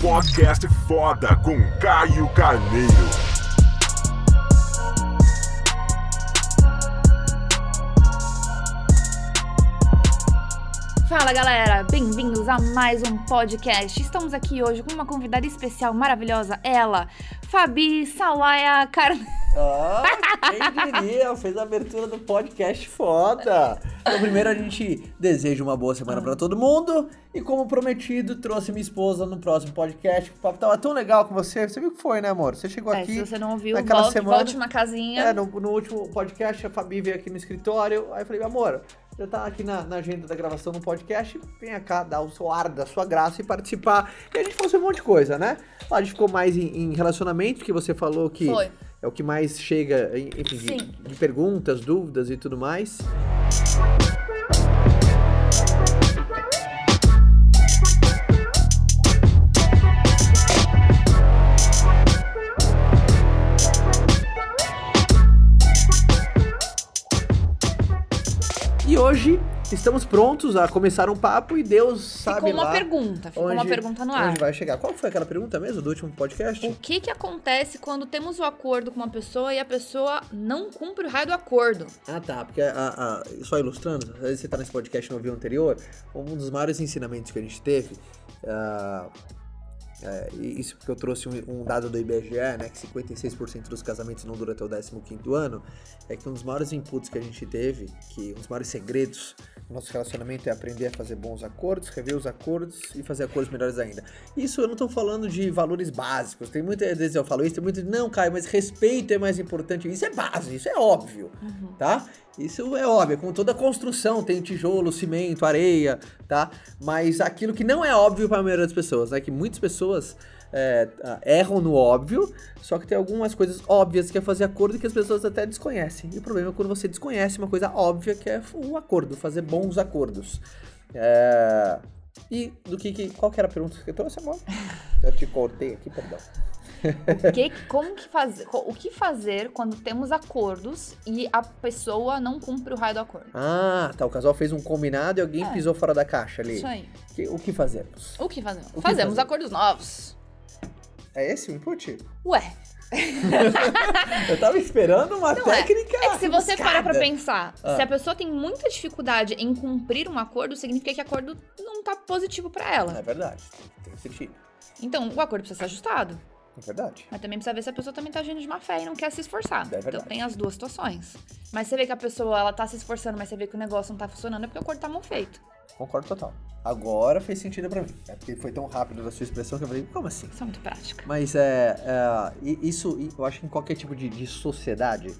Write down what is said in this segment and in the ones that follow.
Podcast foda com Caio Carneiro. Fala galera, bem-vindos a mais um podcast. Estamos aqui hoje com uma convidada especial maravilhosa, ela, Fabi Salaia Carneiro. Ah, quem diria? Fez a abertura do podcast foda. Então, primeiro a gente deseja uma boa semana pra todo mundo. E como prometido, trouxe minha esposa no próximo podcast. O papo tava tão legal com você. Você viu que foi, né, amor? Você chegou É, aqui. se você não ouviu, naquela volte, semana- volte uma casinha. É, no, no último podcast, a Fabi veio aqui no escritório. Aí eu falei, amor, já tá aqui na, na agenda da gravação do podcast. Venha cá dar o seu ar da sua graça e participar. E a gente falou sobre um monte de coisa, né? A gente ficou mais em, em relacionamento, que você falou que Foi. é o que mais chega, enfim, de, de perguntas, dúvidas e tudo mais. E hoje estamos prontos a começar um papo e Deus sabe Ficou uma lá pergunta, ficou uma onde- pergunta no ar. Onde vai chegar? Qual foi aquela pergunta mesmo do último podcast? O que que acontece quando temos o acordo com uma pessoa e a pessoa não cumpre o raio do acordo? Ah, tá. Porque, a- a- só ilustrando, às vezes você tá nesse podcast no ouviu anterior, um dos maiores ensinamentos que a gente teve, ah, é, isso porque eu trouxe um, um dado do IBGE, né, que 56% dos casamentos não duram até o 15º ano, é que um dos maiores inputs que a gente teve, que um dos maiores segredos do nosso relacionamento é aprender a fazer bons acordos, rever os acordos e fazer acordos melhores ainda. Isso eu não tô falando de valores básicos, tem muitas vezes eu falo isso, tem muito não, Caio, mas respeito é mais importante, isso é base, isso é óbvio tá? Isso é óbvio, com toda construção tem tijolo, cimento, areia, tá? Mas aquilo que não é óbvio para a maioria das pessoas, né? Que muitas pessoas é, erram no óbvio, só que tem algumas coisas óbvias que é fazer acordo que as pessoas até desconhecem. E o problema é quando você desconhece uma coisa óbvia que é o acordo, fazer bons acordos. É... E do que, que qual que era a pergunta que você trouxe, amor? Eu te cortei aqui, perdão. O que, como que fazer, o que fazer quando temos acordos e a pessoa não cumpre o raio do acordo? Ah, tá. O casal fez um combinado e alguém É. pisou fora da caixa ali. Isso aí. O que fazemos? O que fazemos? que Fazemos fazer? acordos novos. É esse o input? Ué, Eu tava esperando uma Não é. técnica. é que se você parar pra pensar, Ah. se a pessoa tem muita dificuldade em cumprir um acordo, significa que o acordo não tá positivo pra ela. É verdade. Tem sentido. Então, o acordo precisa ser ajustado. É verdade. Mas também precisa ver se a pessoa também tá agindo de má fé e não quer se esforçar. É verdade. então tem as duas situações. Mas você vê que a pessoa, ela tá se esforçando, mas você vê que o negócio não tá funcionando, é porque o acordo tá mal feito. Concordo total. Agora fez sentido pra mim. É porque foi tão rápido da sua expressão que eu falei, como assim? Isso é muito prática. Mas é. é, isso, eu acho que em qualquer tipo de, de sociedade,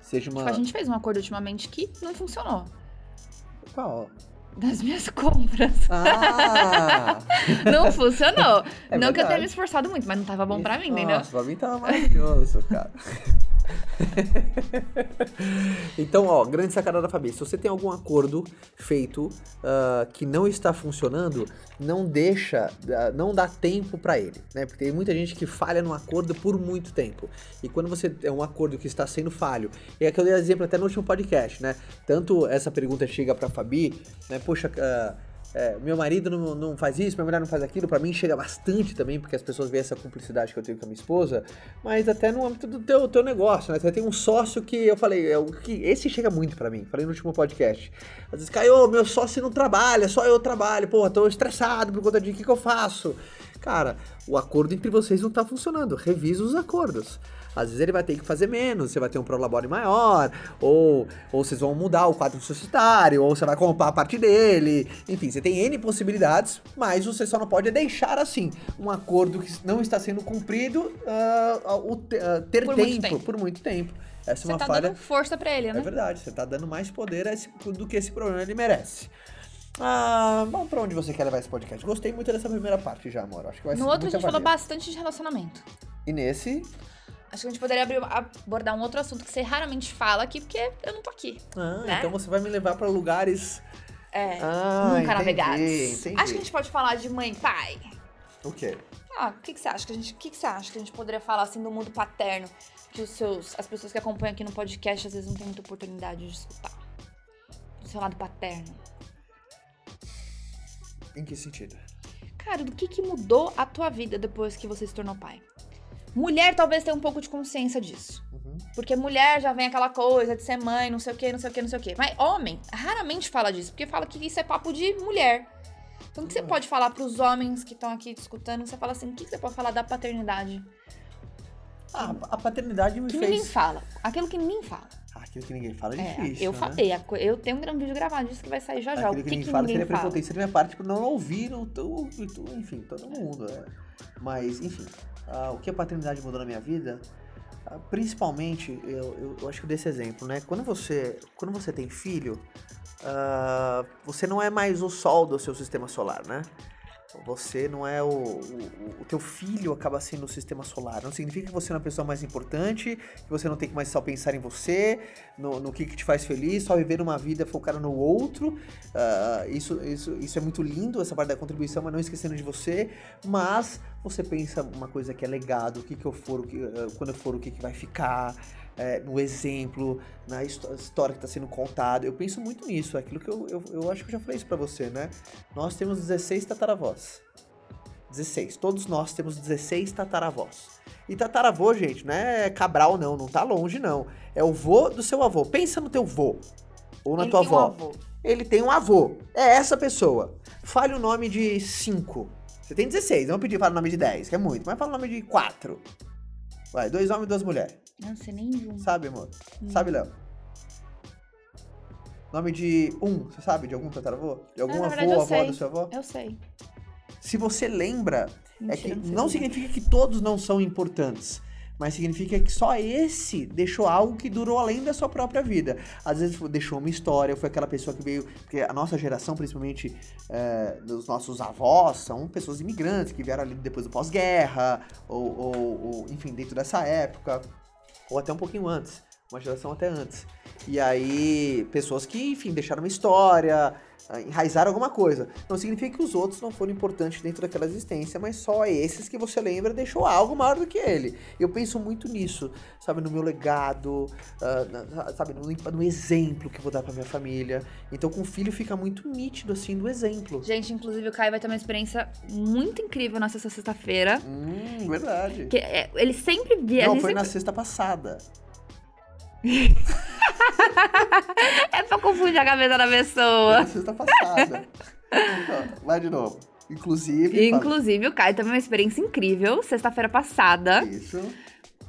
seja uma. Tipo, a gente fez um acordo ultimamente que não funcionou. Qual? Das minhas compras. Ah! Não funcionou. É não que eu tenha me esforçado muito, mas não tava bom pra mim, entendeu? Nossa, pra mim tava maravilhoso, cara. então, ó, grande sacada da Fabi. Se você tem algum acordo feito ah, que não está funcionando, não deixa, ah, não dá tempo pra ele, né? Porque tem muita gente que falha no acordo por muito tempo. E quando você tem um acordo que está sendo falho, e é que eu dei exemplo até no último podcast, né? Tanto essa pergunta chega pra Fabi, né? Poxa, ah, é, meu marido não, não faz isso, minha mulher não faz aquilo, pra mim chega bastante também, porque as pessoas veem essa cumplicidade que eu tenho com a minha esposa, mas até no âmbito do teu, teu negócio, né? Você tem um sócio que eu falei, é, que esse chega muito pra mim, falei no último podcast. Às vezes, Caio, meu sócio não trabalha, só eu trabalho, pô, tô estressado por conta de o que, que eu faço? Cara, o acordo entre vocês não tá funcionando, revisa os acordos. Às vezes ele vai ter que fazer menos, você vai ter um prolabore maior, ou, ou vocês vão mudar o quadro societário, ou você vai comprar a parte dele. Enfim, você tem N possibilidades, mas você só não pode deixar assim um acordo que não está sendo cumprido te- ah, ter Por tempo, muito tempo. por muito tempo. Essa é Você uma tá falha. dando força pra ele, É né? verdade, você tá dando mais poder esse- do que esse problema ele merece. Ah, vamos pra onde você quer levar esse podcast? Gostei muito dessa primeira parte já, amor. Acho que vai ser No outro a gente falou bastante de relacionamento. E nesse, Acho que a gente poderia abrir- abordar um outro assunto que você raramente fala aqui, porque eu não tô aqui. Ah, Né? então você vai me levar pra lugares. É, Ah, nunca entendi, navegados. entendi. Acho que a gente pode falar de mãe e pai. O quê? Ah, o que, que você acha que a gente. O que, que você acha que a gente poderia falar assim do mundo paterno? Que os seus. As pessoas que acompanham aqui no podcast às vezes não têm muita oportunidade de escutar. Do seu lado paterno. Em que sentido? Cara, do que, que mudou a tua vida depois que você se tornou pai? Mulher talvez tenha um pouco de consciência disso. Uhum. Porque mulher já vem aquela coisa de ser mãe, não sei o que, não sei o que, não sei o que. Mas homem raramente fala disso, porque fala que isso é papo de mulher. Então o que você Hum. pode falar pros homens que estão aqui escutando? Você fala assim, o que você pode falar da paternidade? Ah, a paternidade me Que ninguém fez. fala. Aquilo que ninguém fala. Aquilo que ninguém fala é, É, difícil. eu né? falei, eu tenho um vídeo gravado disso que vai sair já já. O Aquilo que, que que ninguém fala ninguém seria prepotência da minha parte por não ouvir o, o, o- enfim, todo mundo. né? Mas, enfim, ah, o que a paternidade mudou na minha vida, ah, principalmente, eu, eu, eu acho que eu dei esse exemplo, né? Quando você, quando você tem filho, ah, você não é mais o sol do seu sistema solar, né? Você não é o, o. O teu filho acaba sendo o sistema solar. Não significa que você é uma pessoa mais importante, que você não tem que mais só pensar em você, no, no que, que te faz feliz, só viver uma vida focada no outro. Ah, isso, isso, isso é muito lindo, essa parte da contribuição, mas não esquecendo de você. Mas você pensa uma coisa que é legado, o que, que eu for, o que, ah, quando eu for, o que, que vai ficar. É, no exemplo, na histó- história que está sendo contada. Eu penso muito nisso, é aquilo que eu, eu, eu acho que eu já falei isso pra você, né? Nós temos 16 tataravós. 16. Todos nós temos 16 tataravós. E tataravô, gente, não é Cabral, não. Não tá longe, não. É o vô do seu avô. Pensa no teu vô. Ou na Ele tua tem um avó. avô. Ele tem um avô. É essa pessoa. Fale o nome de 5. Você tem 16. Não pedir para o nome de 10, que é muito. Mas fala o nome de 4. Vai, dois homens e duas mulheres. Não sei nem um. Sabe, amor? Hum. Sabe, Léo? Nome de um, você sabe? De algum tataravô? De algum É, na avô, verdade, avó sei. do seu avô? Eu sei. Se você lembra, é Mentira, que sei não dizer. significa que todos não são importantes. Mas significa que só esse deixou algo que durou além da sua própria vida. Às vezes deixou uma história, foi aquela pessoa que veio. Porque a nossa geração, principalmente é, dos nossos avós, são pessoas imigrantes que vieram ali depois do pós-guerra, ou, ou- ou, enfim, dentro dessa época, ou até um pouquinho antes, uma geração até antes. E aí, pessoas que, enfim, deixaram uma história, enraizaram alguma coisa. Não significa que os outros não foram importantes dentro daquela existência, mas só esses que você lembra deixou algo maior do que ele. Eu penso muito nisso, sabe, no meu legado, ah, na- sabe, no, no exemplo que eu vou dar pra minha família. Então, com o filho fica muito nítido, assim, do exemplo. Gente, inclusive o Caio vai ter uma experiência muito incrível nessa sexta-feira. Hum, verdade. Que é- ele sempre via. Não, foi sempre- na sexta passada. É pra confundir a cabeça da pessoa. na sexta passada. Vai de novo. Inclusive. fala- Inclusive, o Caio teve uma experiência incrível, sexta-feira passada, Isso.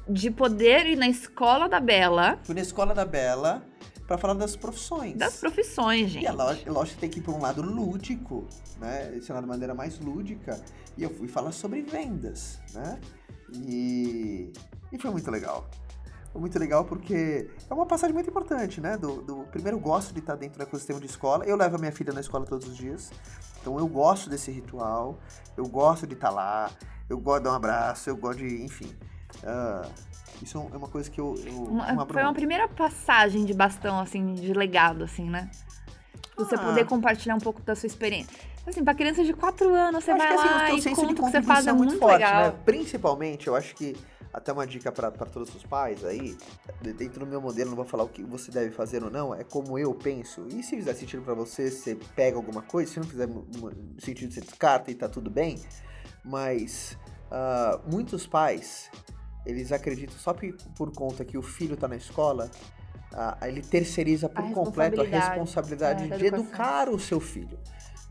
de poder ir na escola da Bela, Fui na escola da Bela pra falar das profissões. das profissões, gente. E é lógico, lógico que tem que ir por um lado lúdico, né? Ensinar de maneira mais lúdica. E eu fui falar sobre vendas, né? E, e foi muito legal. Foi muito legal porque é uma passagem muito importante, né? Do, do- primeiro, eu gosto de estar dentro do ecossistema de escola. Eu levo a minha filha na escola todos os dias. Então eu gosto desse ritual. Eu gosto de estar lá. Eu gosto de dar um abraço. Eu gosto de, enfim. ah, isso é uma coisa que eu, eu Uma- abro foi uma primeira passagem de bastão, assim, de legado, assim, né? Você Ah. poder compartilhar um pouco da sua experiência. Assim, pra criança de 4 anos, você acho vai que, assim, lá e senso conta de o que você faz, é é muito, muito forte, legal. né? Principalmente, eu acho que até uma dica para todos os pais aí, de- dentro do meu modelo, não vou falar o que você deve fazer ou não, é como eu penso. E se fizer sentido para você, você pega alguma coisa, se não fizer sentido, você descarta e tá tudo bem. Mas ah, muitos pais, eles acreditam só por, por conta que o filho tá na escola, ah, ele terceiriza por completo a responsabilidade, é, de educar o seu filho.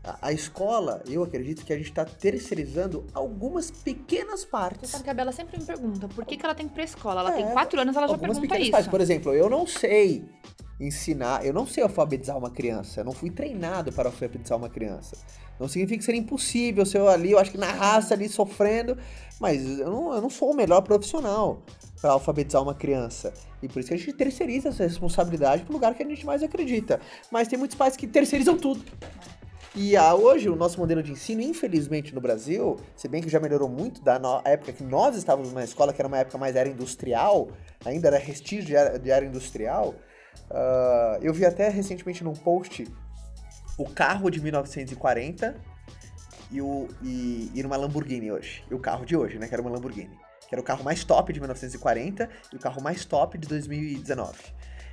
A, a escola, eu acredito que a gente está terceirizando algumas pequenas Você partes. sabe que a Bela sempre me pergunta por que, que ela tem que ir pra escola. Ela É, tem 4 anos, ela já pergunta pequenas isso. partes. Por exemplo, eu não sei ensinar, eu não sei alfabetizar uma criança. Eu não fui treinado para alfabetizar uma criança. Não significa que seria impossível se eu ali, eu acho que na raça ali sofrendo, mas eu não, eu não sou o melhor profissional para alfabetizar uma criança. E por isso que a gente terceiriza essa responsabilidade pro lugar que a gente mais acredita. Mas tem muitos pais que terceirizam tudo. E ah, hoje o nosso modelo de ensino, infelizmente no Brasil, se bem que já melhorou muito da época que nós estávamos na escola, que era uma época mais era industrial, ainda era restígio de era, de era industrial. ah, eu vi até recentemente num post o carro de 1940 e, o, e, e numa Lamborghini hoje. E o carro de hoje, né? Que era uma Lamborghini. Que era o carro mais top de 1940 e o carro mais top de 2019.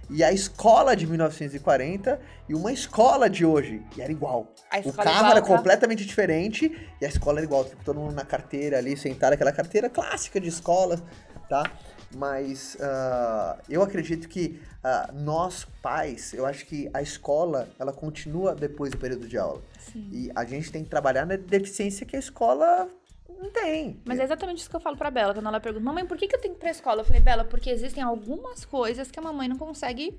E a escola de 1940 e uma escola de hoje. E era igual. A O escola carro igual, era tá? completamente diferente e a escola era igual. Tipo, todo mundo na carteira ali, sentado, aquela carteira clássica de escola, tá? Mas ah, eu acredito que ah, nós, pais, eu acho que a escola, ela continua depois do período de aula. Sim. E a gente tem que trabalhar na deficiência que a escola não tem. Mas é exatamente isso que eu falo pra Bela, quando ela pergunta, mamãe, por que, que eu tenho que ir pra escola? Eu falei, Bela, porque existem algumas coisas que a mamãe não consegue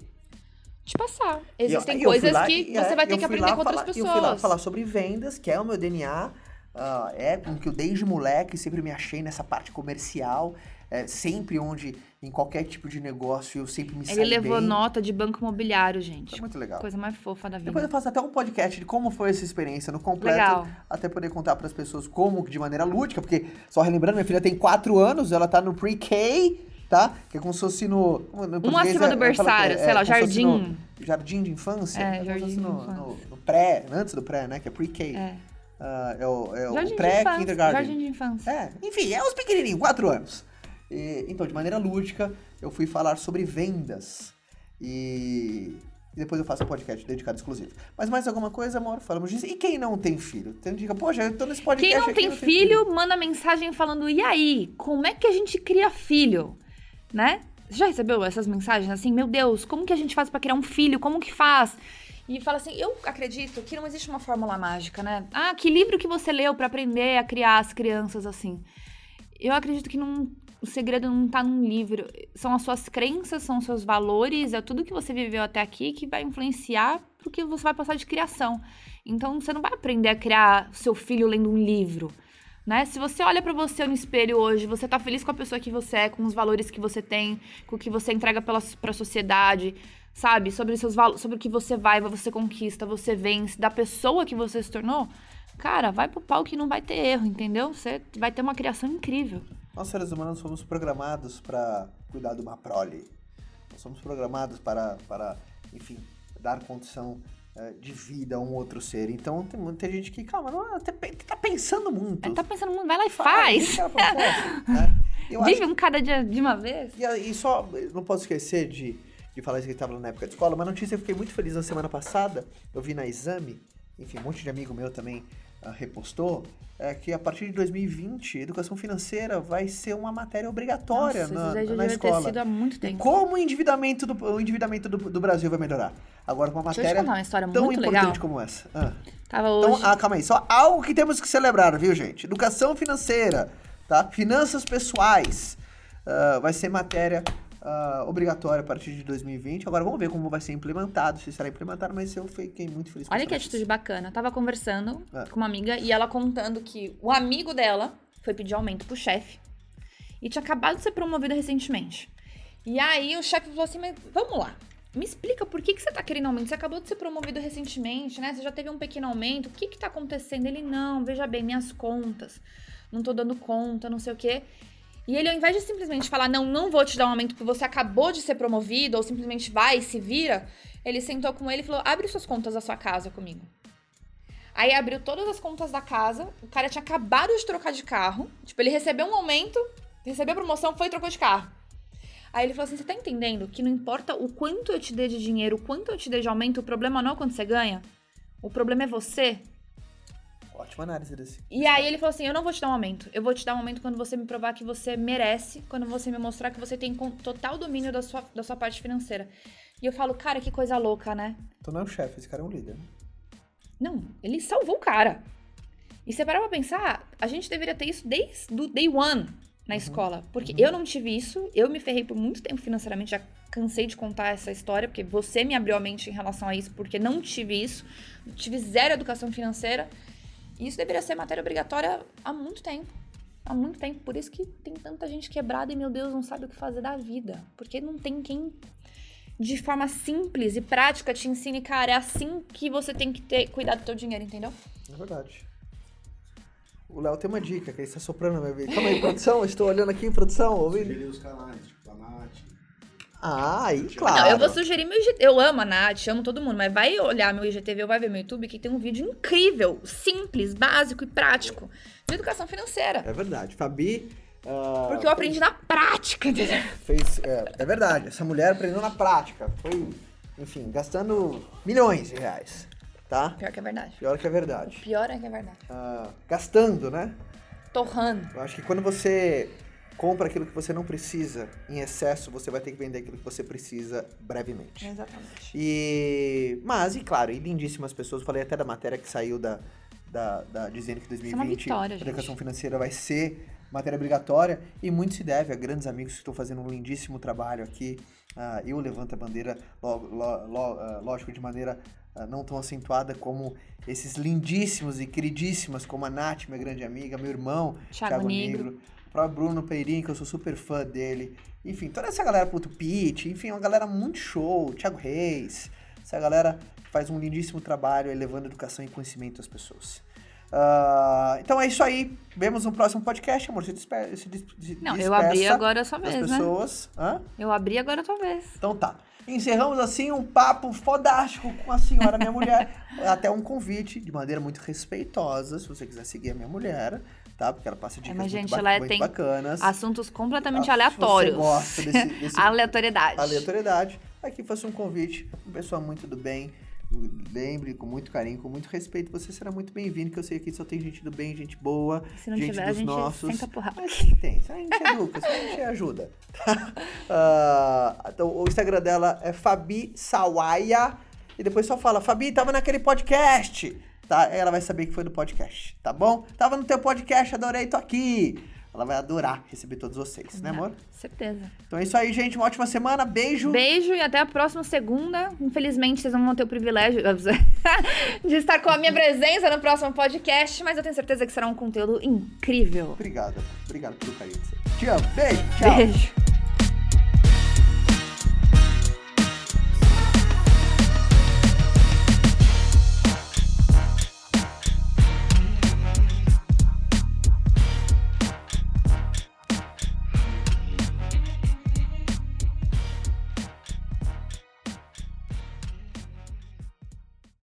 te passar. Eu- Existem eu fui coisas lá que e, você é, vai ter eu que aprender com outras falar- pessoas. Eu fui lá falar sobre vendas, que é o meu DNA. ah, é com que eu desde moleque sempre me achei nessa parte comercial. é, sempre onde, em qualquer tipo de negócio, eu sempre me saí Ele levou bem. nota de banco imobiliário, gente. é muito legal. Coisa mais fofa da vida. Depois eu faço até um podcast de como foi essa experiência no completo. Legal. Até poder contar para as pessoas como, de maneira lúdica, porque, só relembrando, minha filha tem 4 anos, ela tá no pre-K, tá? Que é como se fosse no. no Um acima é- do é, berçário, é- sei lá, é jardim. jardim de infância? É, jardim no, no- no pré, antes do pré, né? Que é pre-K. É. Ah, é o, é o Jardim de infância. pré-kindergarten. Jardim de infância. É, enfim, é os pequenininhos, 4 anos. E, então, de maneira lúdica, eu fui falar sobre vendas. E, e depois eu faço um podcast dedicado exclusivo. Mas mais alguma coisa, amor? Falamos disso. E quem não tem filho? Tem dica, poxa, eu tô nesse podcast Quem não aqui, tem filho, manda mensagem falando: e aí, como é que a gente cria filho? Né? Você já recebeu essas mensagens assim? Meu Deus, como que a gente faz pra criar um filho? Como que faz? E fala assim: eu acredito que não existe uma fórmula mágica, né? Ah, que livro que você leu pra aprender a criar as crianças assim? Eu acredito que não, o segredo não tá num livro. São as suas crenças, são os seus valores, é tudo que você viveu até aqui que vai influenciar pro que você vai passar de criação. Então você não vai aprender a criar seu filho lendo um livro. Né? Se você olha pra você no espelho hoje, você tá feliz com a pessoa que você é, com os valores que você tem, com o que você entrega pela, pra sociedade, sabe? Sobre, seus, valo- sobre o que você vai, você conquista, você vence, da pessoa que você se tornou, cara, vai pro pau que não vai ter erro, entendeu? Você vai ter uma criação incrível. Nós, seres humanos, fomos programados para cuidar de uma prole. Nós somos programados para, para enfim, dar condição eh, de vida a um outro ser. Então, tem muita gente que, calma, não, tá, pe- tá pensando muito. Aí tá pensando, "Mano, vai lá e Faz, faz. né? Eu acho Vive um cada dia de uma vez. E, e só, não posso esquecer de, de falar isso que estava na época de escola, uma notícia eu fiquei muito feliz na semana passada, eu vi na Exame, enfim, um monte de amigo meu também ah, repostou, é que a partir de 2020, educação financeira vai ser uma matéria obrigatória Nossa, na, isso já na devia ter escola. sido há muito E tempo. como o endividamento, do, o endividamento do, do Brasil vai melhorar? Agora, com uma matéria uma tão importante legal. como essa. Ah. Tava Então, hoje. ah, calma aí. Só algo que temos que celebrar, viu, gente? Educação financeira, tá? Finanças pessoais. ah, vai ser matéria ah, obrigatória a partir de 2020. Agora vamos ver como vai ser implementado, se será implementado, mas eu fiquei muito feliz com Olha que atitude bacana. Tava conversando É. com uma amiga e ela contando que o amigo dela foi pedir aumento pro chefe e tinha acabado de ser promovido recentemente. E aí o chefe falou assim: Mas vamos lá, me explica por que, que você tá querendo aumento? Você acabou de ser promovido recentemente, né? Você já teve um pequeno aumento, o que que tá acontecendo? Ele, não, veja bem, minhas contas, não tô dando conta, não sei o quê. E ele, ao invés de simplesmente falar, não, não vou te dar um aumento porque você acabou de ser promovido, ou simplesmente vai, se vira, ele sentou com ele e falou: abre suas contas da sua casa comigo. Aí abriu todas as contas da casa, o cara tinha acabado de trocar de carro, tipo, ele recebeu um aumento, recebeu promoção, foi e trocou de carro. Aí ele falou assim: você tá entendendo que não importa o quanto eu te dê de dinheiro, o quanto eu te dê de aumento, o problema não é quanto você ganha? O problema é você. Ótima análise desse. E aí ele falou assim: eu não vou te dar um aumento. Eu vou te dar um aumento quando você me provar que você merece, quando você me mostrar que você tem total domínio da sua, da sua parte financeira. E eu falo, cara, que coisa louca, né? Então não é um chefe, esse cara é um líder. né? Não, ele salvou o cara. E você parar pra pensar, a gente deveria ter isso desde o day one na escola. Porque eu não tive isso, eu me ferrei por muito tempo financeiramente, já cansei de contar essa história, porque você me abriu a mente em relação a isso, porque não tive isso, tive zero educação financeira. E isso deveria ser matéria obrigatória há muito tempo. Há muito tempo. Por isso que tem tanta gente quebrada e, meu Deus, não sabe o que fazer da vida. Porque não tem quem de forma simples e prática te ensine, cara, é assim que você tem que ter cuidado do teu dinheiro, entendeu? É verdade. O Léo tem uma dica, que ele está soprando na minha vida. Calma aí, produção, estou olhando aqui em produção, ouvindo. Os canais, tipo a Nath. Ah, aí, claro. Não, eu vou sugerir meu IGTV. Eu amo a Nath, amo todo mundo, mas vai olhar meu IGTV ou vai ver meu YouTube que tem um vídeo incrível, simples, básico e prático de educação financeira. É verdade. Fabi, Ah, Porque eu aprendi na prática, entendeu? Fez, é, é verdade, essa mulher aprendeu na prática. Foi, enfim, gastando milhões de reais, tá? Pior que é verdade. Pior que é verdade. Pior é que é verdade. Ah, gastando, né? Torrando. Eu acho que quando você compra aquilo que você não precisa em excesso, você vai ter que vender aquilo que você precisa brevemente. Exatamente. E. Mas, e claro, e lindíssimas pessoas. Falei até da matéria que saiu da. da, da dizendo que é uma 2020 vitória, a educação financeira vai ser matéria obrigatória. E muito se deve a grandes amigos que estão fazendo um lindíssimo trabalho aqui. Ah, eu levanto a bandeira, lo- lo- lo- ah, lógico, de maneira ah, não tão acentuada como esses lindíssimos e queridíssimas, como a Nath, minha grande amiga, meu irmão, Thiago Negro. o próprio Bruno Peirinho, que eu sou super fã dele. Enfim, toda essa galera, puto Pete, enfim, uma galera muito show, Thiago Reis, essa galera faz um lindíssimo trabalho aí, levando educação e conhecimento às pessoas. Ah, então é isso aí. Vemos no próximo podcast, amor. Se despe se des se Não, eu abri agora a sua vez, né? pessoas. Hã? Eu abri agora a tua vez. Então tá. Encerramos assim um papo fodástico com a senhora, minha mulher. Até um convite de maneira muito respeitosa, se você quiser seguir a minha mulher, tá? Porque ela passa dicas mas, muito, gente, ba- ela muito tem bacanas. Assuntos completamente Ah, se aleatórios. Você gosta desse, desse Aleatoriedade. aleatoriedade. Aqui faço um convite, uma pessoa muito do bem. Lembre, com muito carinho, com muito respeito, você será muito bem-vindo, que eu sei que aqui só tem gente do bem, gente boa, Se não gente tiver, a dos gente nossos. senta a porrada. Mas tem, tem. A gente educa, a gente ajuda. Ah, então, o Instagram dela é Fabi Sawaia. E depois só fala, Fabi, tava naquele podcast. Tá? Ela vai saber que foi do podcast, tá bom? Tava no teu podcast, adorei, tô aqui. Ela vai adorar receber todos vocês, né, amor? Certeza. Então é isso aí, gente. Uma ótima semana. Beijo. Beijo e até a próxima segunda. Infelizmente, vocês não vão ter o privilégio de estar com a minha presença no próximo podcast, mas eu tenho certeza que será um conteúdo incrível. Obrigado. Obrigado pelo carinho. de vocês. Te amo. Beijo. Tchau. Beijo.